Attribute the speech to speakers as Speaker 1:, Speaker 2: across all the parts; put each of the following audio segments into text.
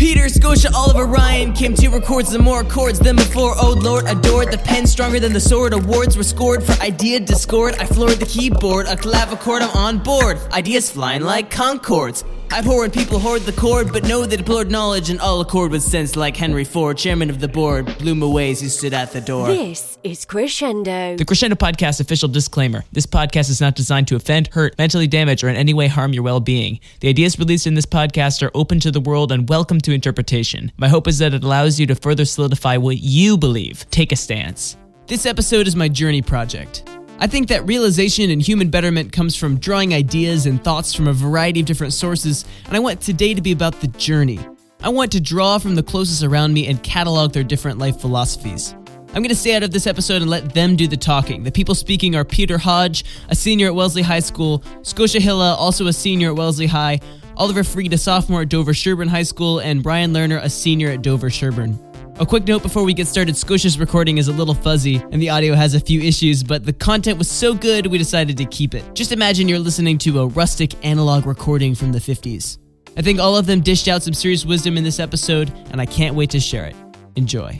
Speaker 1: Peter, Scotia, Oliver, Ryan came to record some more chords than before. Oh Lord, adored the pen stronger than the sword. Awards were scored for idea discord. I floored the keyboard, a clavichord, I'm on board. Ideas flying like concords. I pour when people hoard the chord, but know that deplored knowledge and all accord with sense like Henry Ford, chairman of the board, blew him away as he stood at the door.
Speaker 2: This is Crescendo.
Speaker 3: The Crescendo Podcast official disclaimer this podcast is not designed to offend, hurt, mentally damage, or in any way harm your well being. The ideas released in this podcast are open to the world and welcome to interpretation. My hope is that it allows you to further solidify what you believe. Take a stance.
Speaker 1: This episode is my journey project. I think that realization and human betterment comes from drawing ideas and thoughts from a variety of different sources, and I want today to be about the journey. I want to draw from the closest around me and catalog their different life philosophies. I'm going to stay out of this episode and let them do the talking. The people speaking are Peter Hodge, a senior at Wellesley High School, Scotia Hilla, also a senior at Wellesley High, Oliver Freed, a sophomore at Dover Sherborn High School, and Brian Lerner, a senior at Dover Sherborn. A quick note before we get started Scotia's recording is a little fuzzy and the audio has a few issues, but the content was so good we decided to keep it. Just imagine you're listening to a rustic analog recording from the 50s. I think all of them dished out some serious wisdom in this episode, and I can't wait to share it. Enjoy.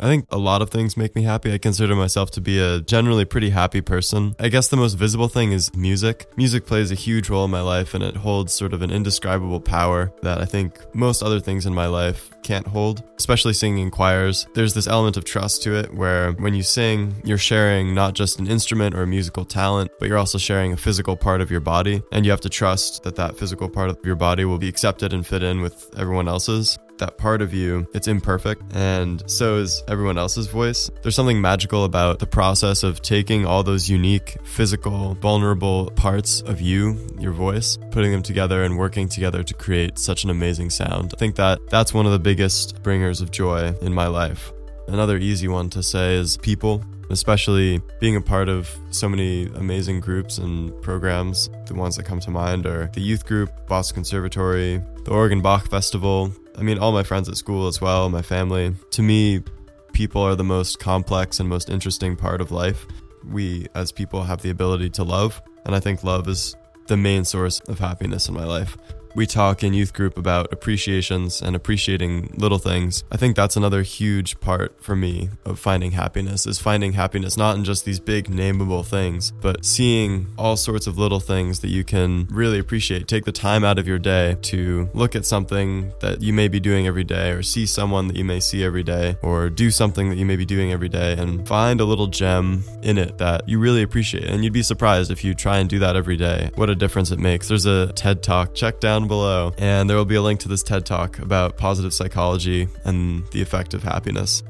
Speaker 4: I think a lot of things make me happy. I consider myself to be a generally pretty happy person. I guess the most visible thing is music. Music plays a huge role in my life and it holds sort of an indescribable power that I think most other things in my life can't hold, especially singing in choirs. There's this element of trust to it where when you sing, you're sharing not just an instrument or a musical talent, but you're also sharing a physical part of your body. And you have to trust that that physical part of your body will be accepted and fit in with everyone else's that part of you, it's imperfect, and so is everyone else's voice. There's something magical about the process of taking all those unique, physical, vulnerable parts of you, your voice, putting them together and working together to create such an amazing sound. I think that that's one of the biggest bringers of joy in my life. Another easy one to say is people especially being a part of so many amazing groups and programs. The ones that come to mind are the youth group, Boston Conservatory, the Oregon Bach Festival. I mean, all my friends at school as well, my family. To me, people are the most complex and most interesting part of life. We, as people, have the ability to love, and I think love is the main source of happiness in my life we talk in youth group about appreciations and appreciating little things. I think that's another huge part for me of finding happiness is finding happiness not in just these big nameable things, but seeing all sorts of little things that you can really appreciate. Take the time out of your day to look at something that you may be doing every day or see someone that you may see every day or do something that you may be doing every day and find a little gem in it that you really appreciate. And you'd be surprised if you try and do that every day, what a difference it makes. There's a TED Talk. Check down below, and there will be a link to this TED Talk about positive psychology and the effect of happiness.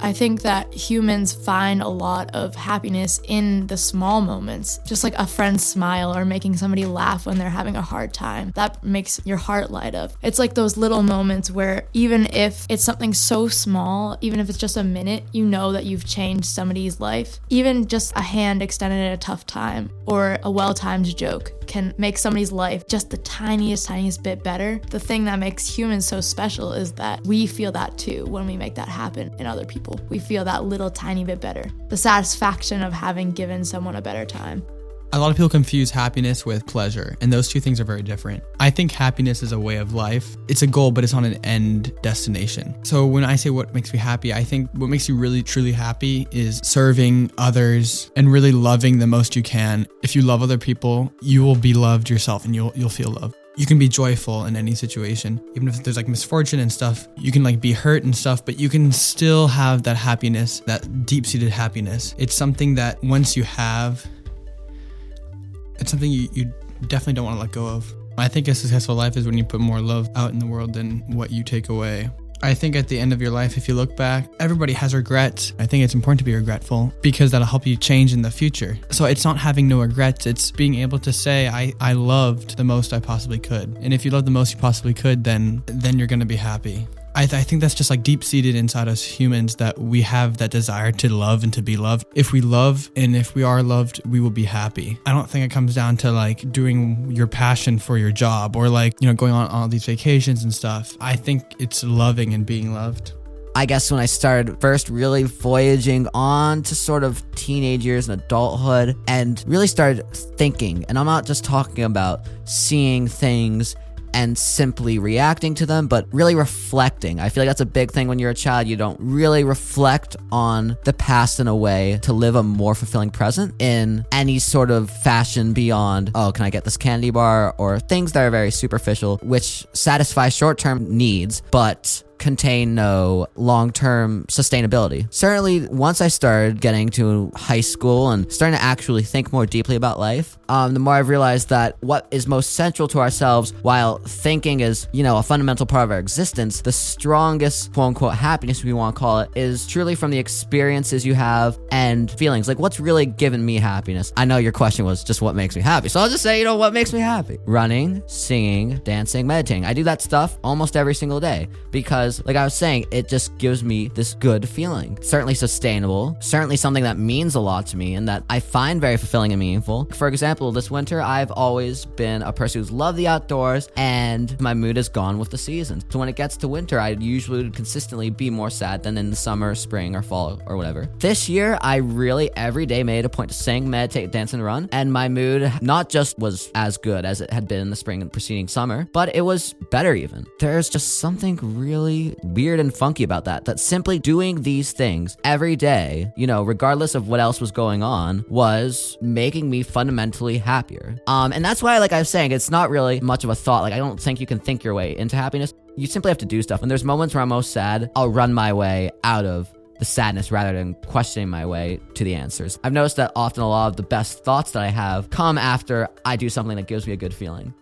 Speaker 5: I think that humans find a lot of happiness in the small moments, just like a friend's smile or making somebody laugh when they're having a hard time. That makes your heart light up. It's like those little moments where even if it's something so small, even if it's just a minute, you know that you've changed somebody's life. Even just a hand extended at a tough time or a well timed joke can make somebody's life just the tiniest, tiniest bit better. The thing that makes humans so special is that we feel that too when we make that happen in other people. We feel that little tiny bit better. The satisfaction of having given someone a better time.
Speaker 6: A lot of people confuse happiness with pleasure, and those two things are very different. I think happiness is a way of life. It's a goal, but it's not an end destination. So when I say what makes me happy, I think what makes you really truly happy is serving others and really loving the most you can. If you love other people, you will be loved yourself and you'll you'll feel love you can be joyful in any situation even if there's like misfortune and stuff you can like be hurt and stuff but you can still have that happiness that deep-seated happiness it's something that once you have it's something you, you definitely don't want to let go of. I think a successful life is when you put more love out in the world than what you take away. I think at the end of your life, if you look back, everybody has regrets. I think it's important to be regretful because that'll help you change in the future. So it's not having no regrets, it's being able to say, I, I loved the most I possibly could. And if you love the most you possibly could, then then you're gonna be happy. I, th- I, think that's just like deep seated inside us humans that we have that desire to love and to be loved. If we love and if we are loved, we will be happy. I don't think it comes down to like doing your passion for your job or like, you know, going on all these vacations and stuff. I think it's loving and being loved.
Speaker 7: I guess when I started first really voyaging on to sort of teenage years and adulthood and really started thinking, and I'm not just talking about seeing things and simply reacting to them, but really reflecting. I feel like that's a big thing when you're a child. You don't really reflect on the past in a way to live a more fulfilling present in any sort of fashion beyond, oh, can I get this candy bar? Or things that are very superficial, which satisfy short term needs, but contain no long term sustainability. Certainly, once I started getting to high school and starting to actually think more deeply about life, um, the more I've realized that what is most central to ourselves, while thinking is, you know, a fundamental part of our existence, the strongest quote unquote happiness we want to call it is truly from the experiences you have and feelings. Like, what's really given me happiness? I know your question was just what makes me happy. So I'll just say, you know, what makes me happy? Running, singing, dancing, meditating. I do that stuff almost every single day because, like I was saying, it just gives me this good feeling. Certainly sustainable, certainly something that means a lot to me and that I find very fulfilling and meaningful. For example, this winter, I've always been a person who's loved the outdoors and my mood has gone with the seasons. So when it gets to winter, I usually would consistently be more sad than in the summer, spring, or fall, or whatever. This year, I really every day made a point to sing, meditate, dance, and run. And my mood not just was as good as it had been in the spring and preceding summer, but it was better even. There's just something really weird and funky about that. That simply doing these things every day, you know, regardless of what else was going on, was making me fundamentally happier. Um, and that's why, like I was saying, it's not really much of a thought. Like I don't think you can think your way into happiness. You simply have to do stuff. And there's moments where I'm most sad, I'll run my way out of the sadness rather than questioning my way to the answers. I've noticed that often a lot of the best thoughts that I have come after I do something that gives me a good feeling.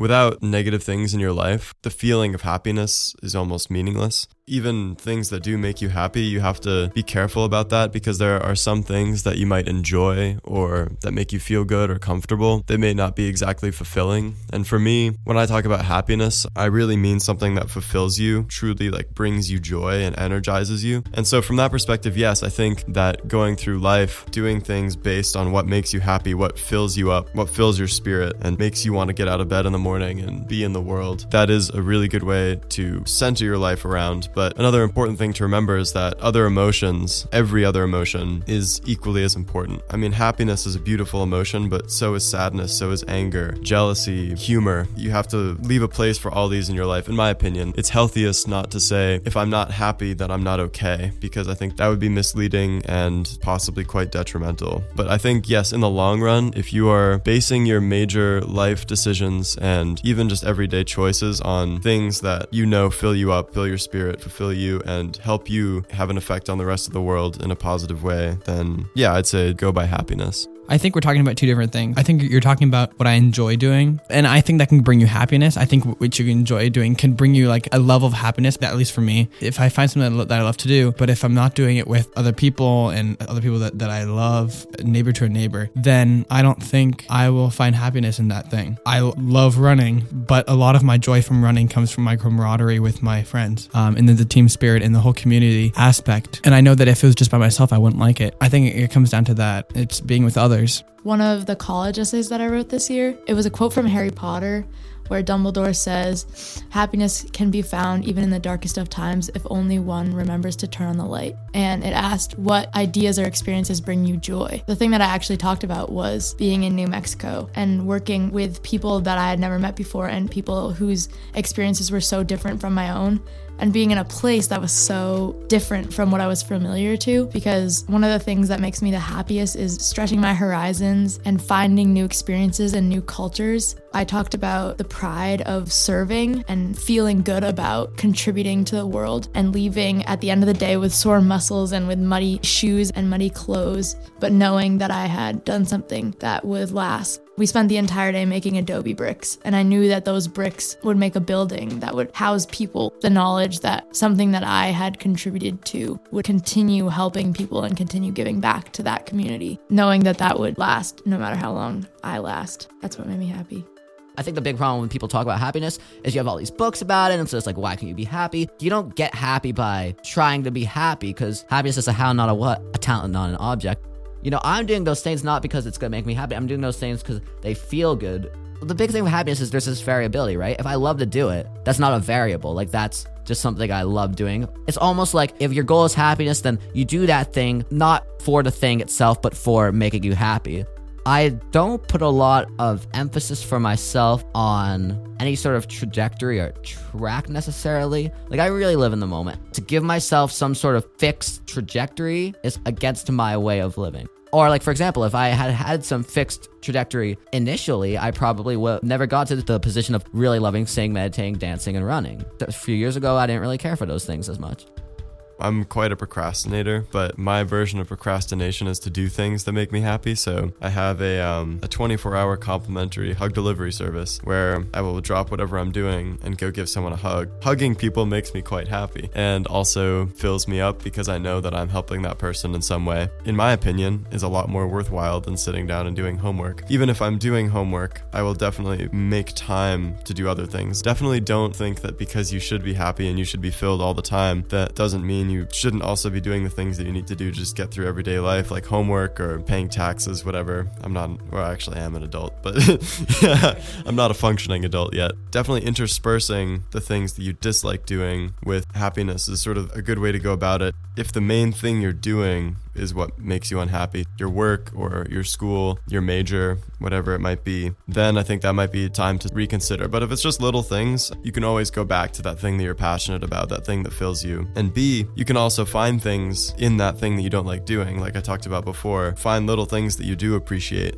Speaker 4: Without negative things in your life, the feeling of happiness is almost meaningless. Even things that do make you happy, you have to be careful about that because there are some things that you might enjoy or that make you feel good or comfortable. They may not be exactly fulfilling. And for me, when I talk about happiness, I really mean something that fulfills you, truly like brings you joy and energizes you. And so, from that perspective, yes, I think that going through life, doing things based on what makes you happy, what fills you up, what fills your spirit, and makes you want to get out of bed in the morning and be in the world, that is a really good way to center your life around. But another important thing to remember is that other emotions, every other emotion, is equally as important. I mean, happiness is a beautiful emotion, but so is sadness, so is anger, jealousy, humor. You have to leave a place for all these in your life. In my opinion, it's healthiest not to say, if I'm not happy, that I'm not okay, because I think that would be misleading and possibly quite detrimental. But I think, yes, in the long run, if you are basing your major life decisions and even just everyday choices on things that you know fill you up, fill your spirit, fulfill you, and help you have an effect on the rest of the world in a positive way, then yeah, I'd say go by happiness.
Speaker 6: I think we're talking about two different things. I think you're talking about what I enjoy doing, and I think that can bring you happiness. I think what you enjoy doing can bring you like a level of happiness, at least for me. If I find something that I love to do, but if I'm not doing it with other people and other people that, that I love, neighbor to a neighbor, then I don't think I will find happiness in that thing. I love running, but a lot of my joy from running comes from my camaraderie with my friends um, and then the team spirit and the whole community aspect. And I know that if it was just by myself, I wouldn't like it. I think it comes down to that. It's being with others.
Speaker 5: One of the college essays that I wrote this year, it was a quote from Harry Potter where Dumbledore says, Happiness can be found even in the darkest of times if only one remembers to turn on the light. And it asked, What ideas or experiences bring you joy? The thing that I actually talked about was being in New Mexico and working with people that I had never met before and people whose experiences were so different from my own and being in a place that was so different from what I was familiar to. Because one of the things that makes me the happiest is stretching my horizons and finding new experiences and new cultures. I talked about the pride of serving and feeling good about contributing to the world and leaving at the end of the day with sore muscles and with muddy shoes and muddy clothes, but knowing that I had done something that would last. We spent the entire day making adobe bricks, and I knew that those bricks would make a building that would house people. The knowledge that something that I had contributed to would continue helping people and continue giving back to that community, knowing that that would last no matter how long I last. That's what made me happy.
Speaker 7: I think the big problem when people talk about happiness is you have all these books about it, and so it's like, why can't you be happy? You don't get happy by trying to be happy because happiness is a how, not a what, a talent, not an object. You know, I'm doing those things not because it's gonna make me happy. I'm doing those things because they feel good. The big thing with happiness is there's this variability, right? If I love to do it, that's not a variable. Like that's just something I love doing. It's almost like if your goal is happiness, then you do that thing not for the thing itself, but for making you happy. I don't put a lot of emphasis for myself on any sort of trajectory or track necessarily. Like, I really live in the moment. To give myself some sort of fixed trajectory is against my way of living. Or, like, for example, if I had had some fixed trajectory initially, I probably would never got to the position of really loving singing, meditating, dancing, and running. A few years ago, I didn't really care for those things as much.
Speaker 4: I'm quite a procrastinator, but my version of procrastination is to do things that make me happy. So I have a um, a 24 hour complimentary hug delivery service where I will drop whatever I'm doing and go give someone a hug. Hugging people makes me quite happy and also fills me up because I know that I'm helping that person in some way. In my opinion, is a lot more worthwhile than sitting down and doing homework. Even if I'm doing homework, I will definitely make time to do other things. Definitely don't think that because you should be happy and you should be filled all the time, that doesn't mean you shouldn't also be doing the things that you need to do to just get through everyday life, like homework or paying taxes, whatever. I'm not, well, actually, I am an adult, but yeah, I'm not a functioning adult yet. Definitely interspersing the things that you dislike doing with happiness is sort of a good way to go about it. If the main thing you're doing is what makes you unhappy, your work or your school, your major, whatever it might be, then I think that might be time to reconsider. But if it's just little things, you can always go back to that thing that you're passionate about, that thing that fills you. And B, you can also find things in that thing that you don't like doing, like I talked about before. Find little things that you do appreciate.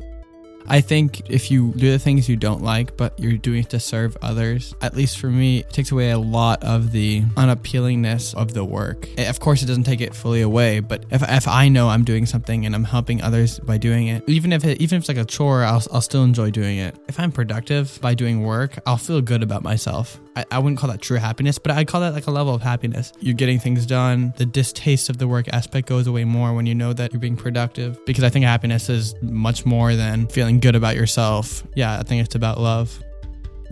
Speaker 6: I think if you do the things you don't like, but you're doing it to serve others, at least for me, it takes away a lot of the unappealingness of the work. Eh, Of course, it doesn't take it fully away, but if, if I know I'm doing something and I'm helping others by doing it, even if it, even if it's like a chore, I'll, I'll still enjoy doing it. If I'm productive by doing work, I'll feel good about myself. I, I wouldn't call that true happiness, but I call that like a level of happiness. You're getting things done. The distaste of the work aspect goes away more when you know that you're being productive. Because I think happiness is much more than feeling good about yourself. Yeah, I think it's about love.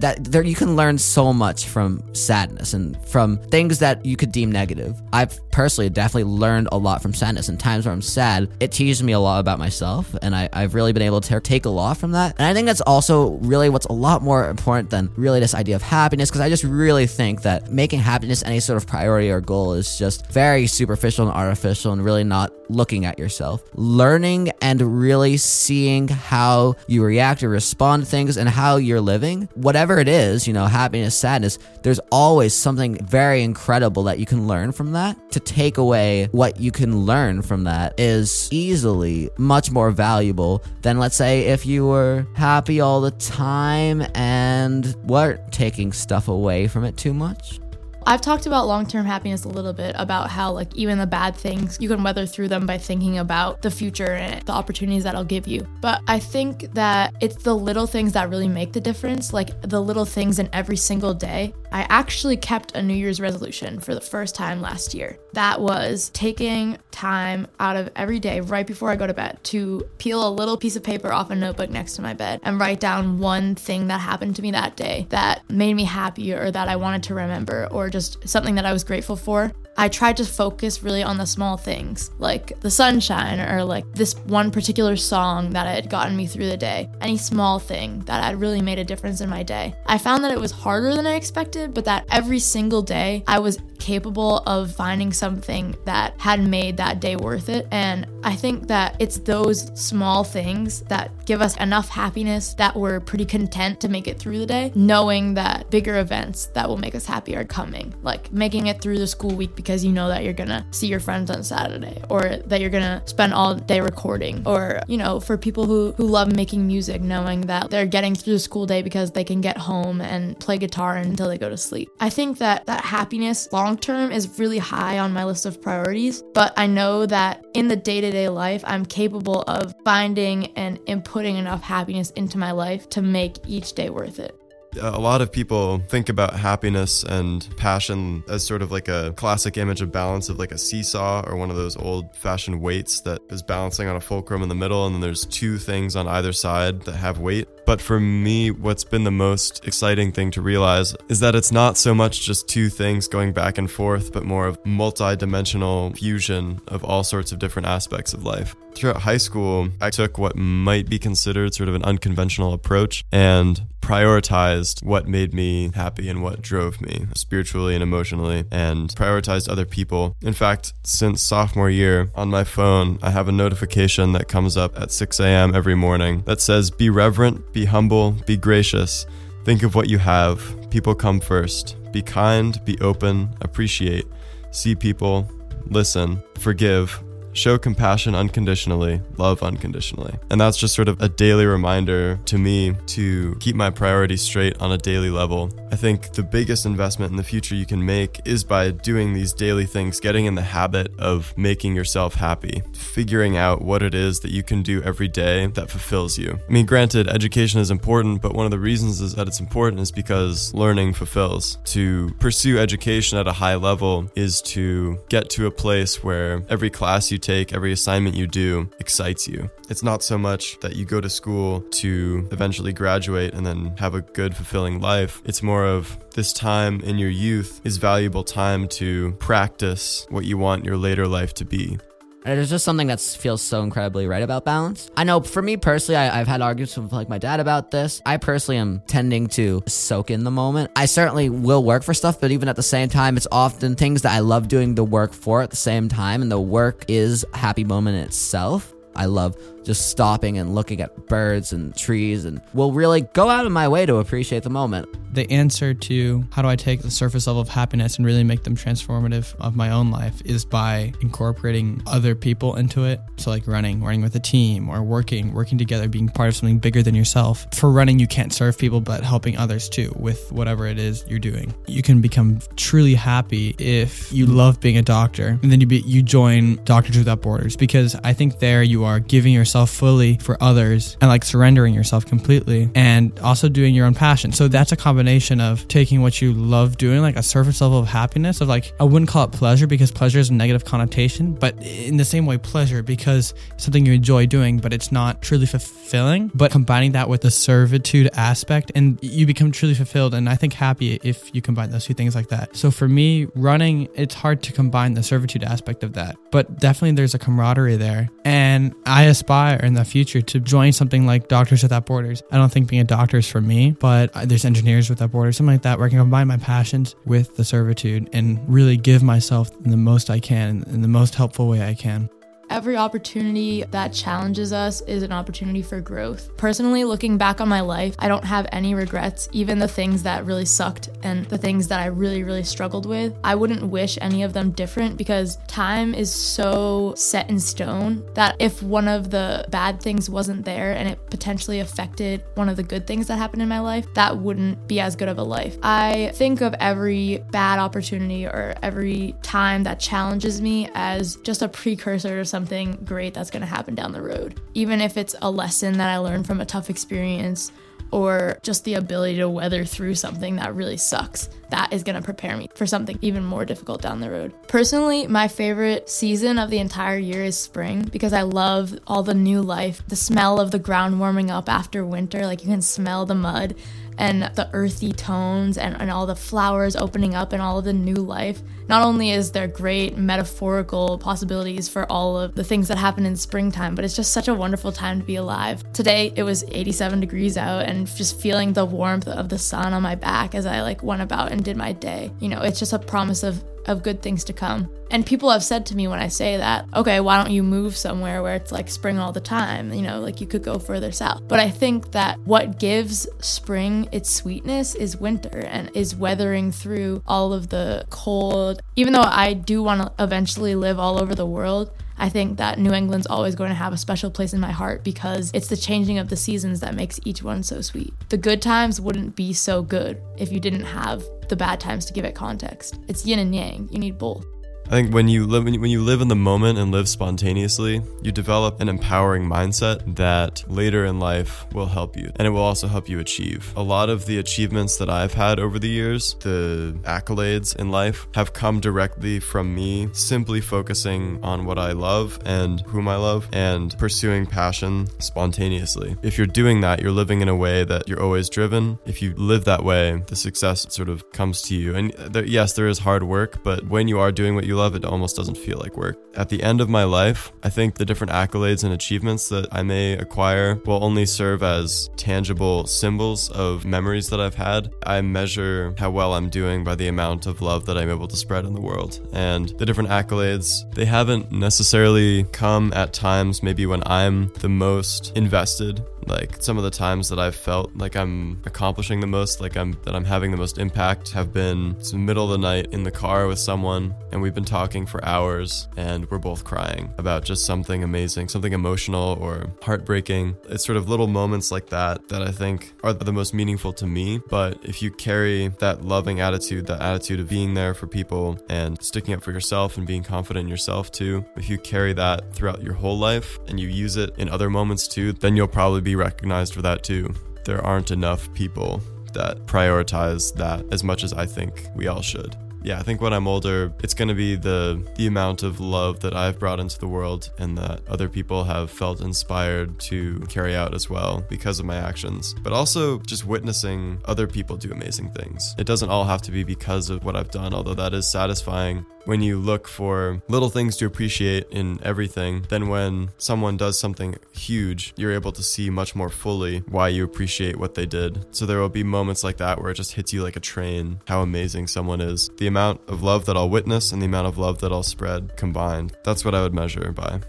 Speaker 7: That there you can learn so much from sadness and from things that you could deem negative. I've personally definitely learned a lot from sadness. And times where I'm sad, it teaches me a lot about myself, and I, I've really been able to take a lot from that. And I think that's also really what's a lot more important than really this idea of happiness, because I just really think that making happiness any sort of priority or goal is just very superficial and artificial, and really not looking at yourself. Learning and really seeing how you react or respond to things and how you're living, whatever it is, you know, happiness, sadness, there's always something very incredible that you can learn from that. To take away what you can learn from that is easily much more valuable than, let's say, if you were happy all the time and weren't taking stuff away from it too much.
Speaker 5: I've talked about long term happiness a little bit about how, like, even the bad things, you can weather through them by thinking about the future and the opportunities that'll give you. But I think that it's the little things that really make the difference, like the little things in every single day. I actually kept a New Year's resolution for the first time last year. That was taking time out of every day right before I go to bed to peel a little piece of paper off a notebook next to my bed and write down one thing that happened to me that day that made me happy or that I wanted to remember or just something that I was grateful for. I tried to focus really on the small things, like the sunshine or like this one particular song that had gotten me through the day. Any small thing that had really made a difference in my day. I found that it was harder than I expected, but that every single day I was capable of finding something that had made that day worth it. And I think that it's those small things that give us enough happiness that we're pretty content to make it through the day, knowing that bigger events that will make us happy are coming, like making it through the school week because you know that you're gonna see your friends on Saturday or that you're gonna spend all day recording or you know for people who who love making music knowing that they're getting through the school day because they can get home and play guitar until they go to sleep. I think that that happiness long term is really high on my list of priorities, but I know that in the day-to-day life I'm capable of finding and inputting enough happiness into my life to make each day worth it.
Speaker 4: Uh, a lot of people think about happiness and passion as sort of like a classic image of balance of like a seesaw or one of those old fashioned weights that is balancing on a fulcrum in the middle, and then there's two things on either side that have weight. But for me, what's been the most exciting thing to realize is that it's not so much just two things going back and forth, but more of multi-dimensional fusion of all sorts of different aspects of life. Throughout high school, I took what might be considered sort of an unconventional approach and prioritized what made me happy and what drove me spiritually and emotionally and prioritized other people. In fact, since sophomore year, on my phone, I have a notification that comes up at 6 a.m. every morning that says, Be reverent, be humble, be gracious. Think of what you have. People come first. Be kind, be open, appreciate. See people, listen, forgive, show compassion unconditionally, love unconditionally. And that's just sort of a daily reminder to me to keep my priorities straight on a daily level. I think the biggest investment in the future you can make is by doing these daily things, getting in the habit of making yourself happy, figuring out what it is that you can do every day that fulfills you. I mean, granted, education is important, but one of the reasons is that it's important is because learning fulfills. To pursue education at a high level is to get to a place where every class you take, every assignment you do excites you. It's not so much that you go to school to eventually graduate and then have a good, fulfilling life. It's more of this time in your youth is valuable time to practice what you want your later life to be.
Speaker 7: There's just something that feels so incredibly right about balance. I know for me personally, I, I've had arguments with like my dad about this. I personally am tending to soak in the moment. I certainly will work for stuff, but even at the same time, it's often things that I love doing the work for at the same time, and the work is happy moment itself. I love just stopping and looking at birds and trees and will really go out of my way to appreciate the moment.
Speaker 6: The answer to how do I take the surface level of happiness and really make them transformative of my own life is by incorporating other people into it. So, like running, running with a team, or working, working together, being part of something bigger than yourself. For running, you can't serve people, but helping others too with whatever it is you're doing. You can become truly happy if you love being a doctor, and then you be, you join Doctors Without Borders because I think there you are giving yourself fully for others and like surrendering yourself completely, and also doing your own passion. So that's a combination of taking what you love doing, like a surface level of happiness, of like, I wouldn't call it pleasure because pleasure is a negative connotation, but in the same way, pleasure because something you enjoy doing, but it's not truly fulfilling. But combining that with the servitude aspect, and you become truly fulfilled. And I think happy if you combine those two things like that. So for me, running, it's hard to combine the servitude aspect of that, but definitely there's a camaraderie there. And I aspire in the future to join something like Doctors Without Borders. I don't think being a doctor is for me, but there's engineers Without Borders, something like that, where I can combine my passions with the servitude and really give myself the most I can in the most helpful way I can.
Speaker 5: Every opportunity that challenges us is an opportunity for growth. Personally, looking back on my life, I don't have any regrets, even the things that really sucked and the things that I really, really struggled with. I wouldn't wish any of them different because time is so set in stone that if one of the bad things wasn't there and it potentially affected one of the good things that happened in my life, that wouldn't be as good of a life. I think of every bad opportunity or every time that challenges me as just a precursor to something something great that's going to happen down the road. Even if it's a lesson that I learned from a tough experience or just the ability to weather through something that really sucks. That is going to prepare me for something even more difficult down the road. Personally, my favorite season of the entire year is spring because I love all the new life, the smell of the ground warming up after winter. Like you can smell the mud and the earthy tones and, and all the flowers opening up and all of the new life. Not only is there great metaphorical possibilities for all of the things that happen in springtime, but it's just such a wonderful time to be alive. Today it was 87 degrees out and just feeling the warmth of the sun on my back as I like went about and did my day. You know, it's just a promise of of good things to come. And people have said to me when I say that, okay, why don't you move somewhere where it's like spring all the time? You know, like you could go further south. But I think that what gives spring its sweetness is winter and is weathering through all of the cold. Even though I do want to eventually live all over the world, I think that New England's always going to have a special place in my heart because it's the changing of the seasons that makes each one so sweet. The good times wouldn't be so good if you didn't have the bad times to give it context. It's yin and yang, you need both.
Speaker 4: I think when you live when you, live in the moment and live spontaneously, you develop an empowering mindset that later in life will help you and it will also help you achieve. A lot of the achievements that I've had over the years, the accolades in life have come directly from me simply focusing on what I love and whom I love and pursuing passion spontaneously. If you're doing that, you're living in a way that you're always driven. If you live that way, the success sort of comes to you. And uh, there, yes, there is hard work, but when you are doing what you love, it almost doesn't feel like work. At the end of my life, I think the different accolades and achievements that I may acquire will only serve as tangible symbols of memories that I've had. I measure how well I'm doing by the amount of love that I'm able to spread in the world. And the different accolades, they haven't necessarily come at times maybe when I'm the most invested like some of the times that I've felt like I'm accomplishing the most, like I'm that I'm having the most impact have been the middle of the night in the car with someone and we've been talking for hours and we're both crying about just something amazing, something emotional or heartbreaking. It's sort of little moments like that that I think are the most meaningful to me. But if you carry that loving attitude, that attitude of being there for people and sticking up for yourself and being confident in yourself too, if you carry that throughout your whole life and you use it in other moments too, then you'll probably be recognized for that too. There aren't enough people that prioritize that as much as I think we all should. Yeah, I think when I'm older, it's going to be the the amount of love that I've brought into the world and that other people have felt inspired to carry out as well because of my actions. But also just witnessing other people do amazing things. It doesn't all have to be because of what I've done, although that is satisfying when you look for little things to appreciate in everything, then when someone does something huge, you're able to see much more fully why you appreciate what they did. So there will be moments like that where it just hits you like a train how amazing someone is. The amount of love that I'll witness and the amount of love that I'll spread combined. That's what I would measure by.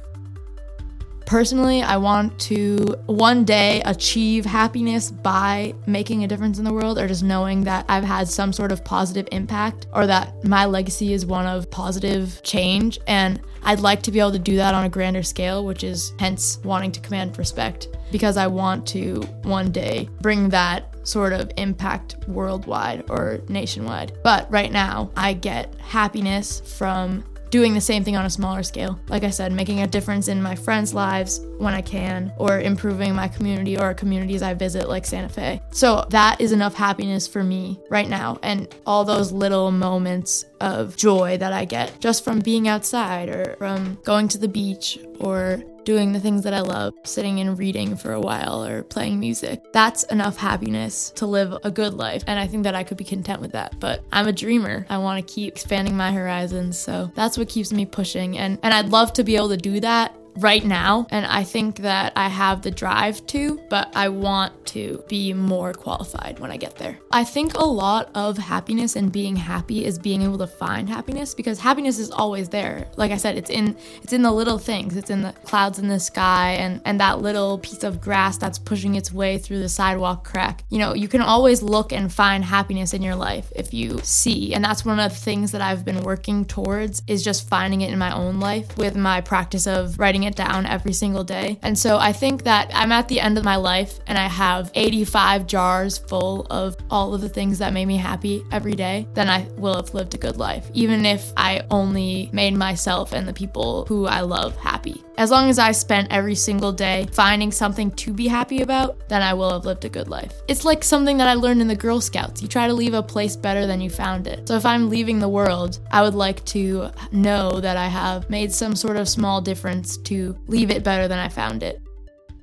Speaker 5: Personally, I want to one day achieve happiness by making a difference in the world or just knowing that I've had some sort of positive impact or that my legacy is one of positive change. And I'd like to be able to do that on a grander scale, which is hence wanting to command respect because I want to one day bring that sort of impact worldwide or nationwide. But right now, I get happiness from doing the same thing on a smaller scale. Like I said, making a difference in my friends' lives when I can, or improving my community or communities I visit, like Santa Fe. So that is enough happiness for me right now. And all those little moments of joy that I get just from being outside or from going to the beach or doing the things that I love, sitting and reading for a while or playing music. That's enough happiness to live a good life. And I think that I could be content with that. But I'm a dreamer. I want to keep expanding my horizons. So that's what keeps me pushing. And, and I'd love to be able to do that right now. And I think that I have the drive to, but I want to be more qualified when I get there. I think a lot of happiness and being happy is being able to find happiness because happiness is always there. Like I said, it's in it's in the little things. It's in the clouds in the sky and and that little piece of grass that's pushing its way through the sidewalk crack. You know, you can always look and find happiness in your life if you see. And that's one of the things that I've been working towards is just finding it in my own life with my practice of writing it down every single day. And so I think that I'm at the end of my life and I have 85 jars full of all of the things that made me happy every day, then I will have lived a good life, even if I only made myself and the people who I love happy. As long as I spent every single day finding something to be happy about, then I will have lived a good life. It's like something that I learned in the Girl Scouts. You try to leave a place better than you found it. So if I'm leaving the world, I would like to know that I have made some sort of small difference to leave it better than I found it.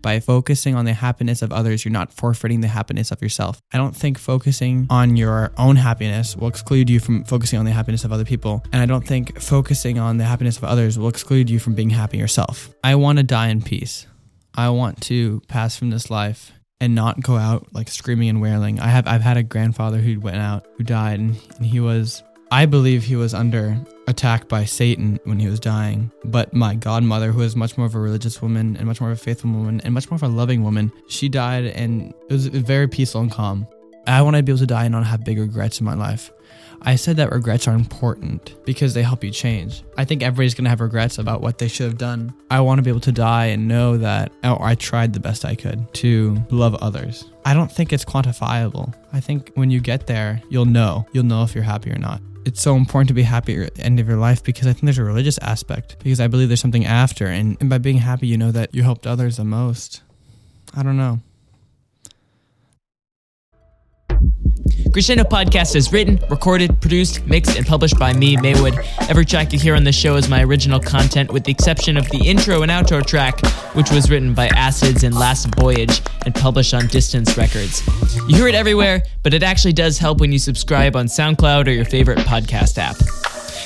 Speaker 6: By focusing on the happiness of others, you're not forfeiting the happiness of yourself. I don't think focusing on your own happiness will exclude you from focusing on the happiness of other people. And I don't think focusing on the happiness of others will exclude you from being happy yourself. I want to die in peace. I want to pass from this life and not go out like screaming and wailing. I have I've had a grandfather who went out who died and, and he was I believe he was under attack by Satan when he was dying. But my godmother, who is much more of a religious woman and much more of a faithful woman and much more of a loving woman, she died and it was very peaceful and calm. I want to be able to die and not have big regrets in my life. I said that regrets are important because they help you change. I think everybody's going to have regrets about what they should have done. I want to be able to die and know that oh, I tried the best I could to love others. I don't think it's quantifiable. I think when you get there, you'll know. You'll know if you're happy or not. It's so important to be happy at the end of your life because I think there's a religious aspect because I believe there's something after and, and by being happy you know that you helped others the most. I don't know.
Speaker 3: Crescendo Podcast is written, recorded, produced, mixed, and published by me, Maywood. Every track you hear on the show is my original content, with the exception of the intro and outro track, which was written by Acids and Last Voyage and published on Distance Records. You hear it everywhere, but it actually does help when you subscribe on SoundCloud or your favorite podcast app.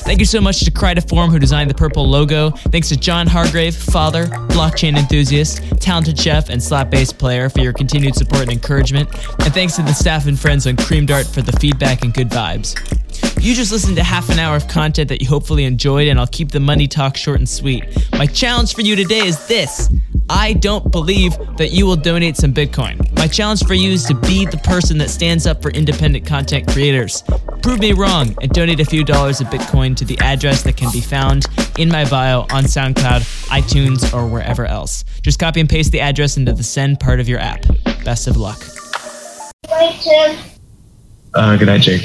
Speaker 3: Thank you so much to Cridiform, who designed the purple logo. Thanks to John Hargrave, father, blockchain enthusiast, talented chef, and slap bass player for your continued support and encouragement. And thanks to the staff and friends on Cream Dart for the feedback and good vibes. You just listened to half an hour of content that you hopefully enjoyed, and I'll keep the money talk short and sweet. My challenge for you today is this. I don't believe that you will donate some Bitcoin. My challenge for you is to be the person that stands up for independent content creators. Prove me wrong and donate a few dollars of Bitcoin to the address that can be found in my bio on SoundCloud, iTunes, or wherever else. Just copy and paste the address into the send part of your app. Best of luck.
Speaker 8: Uh, good night, Jake.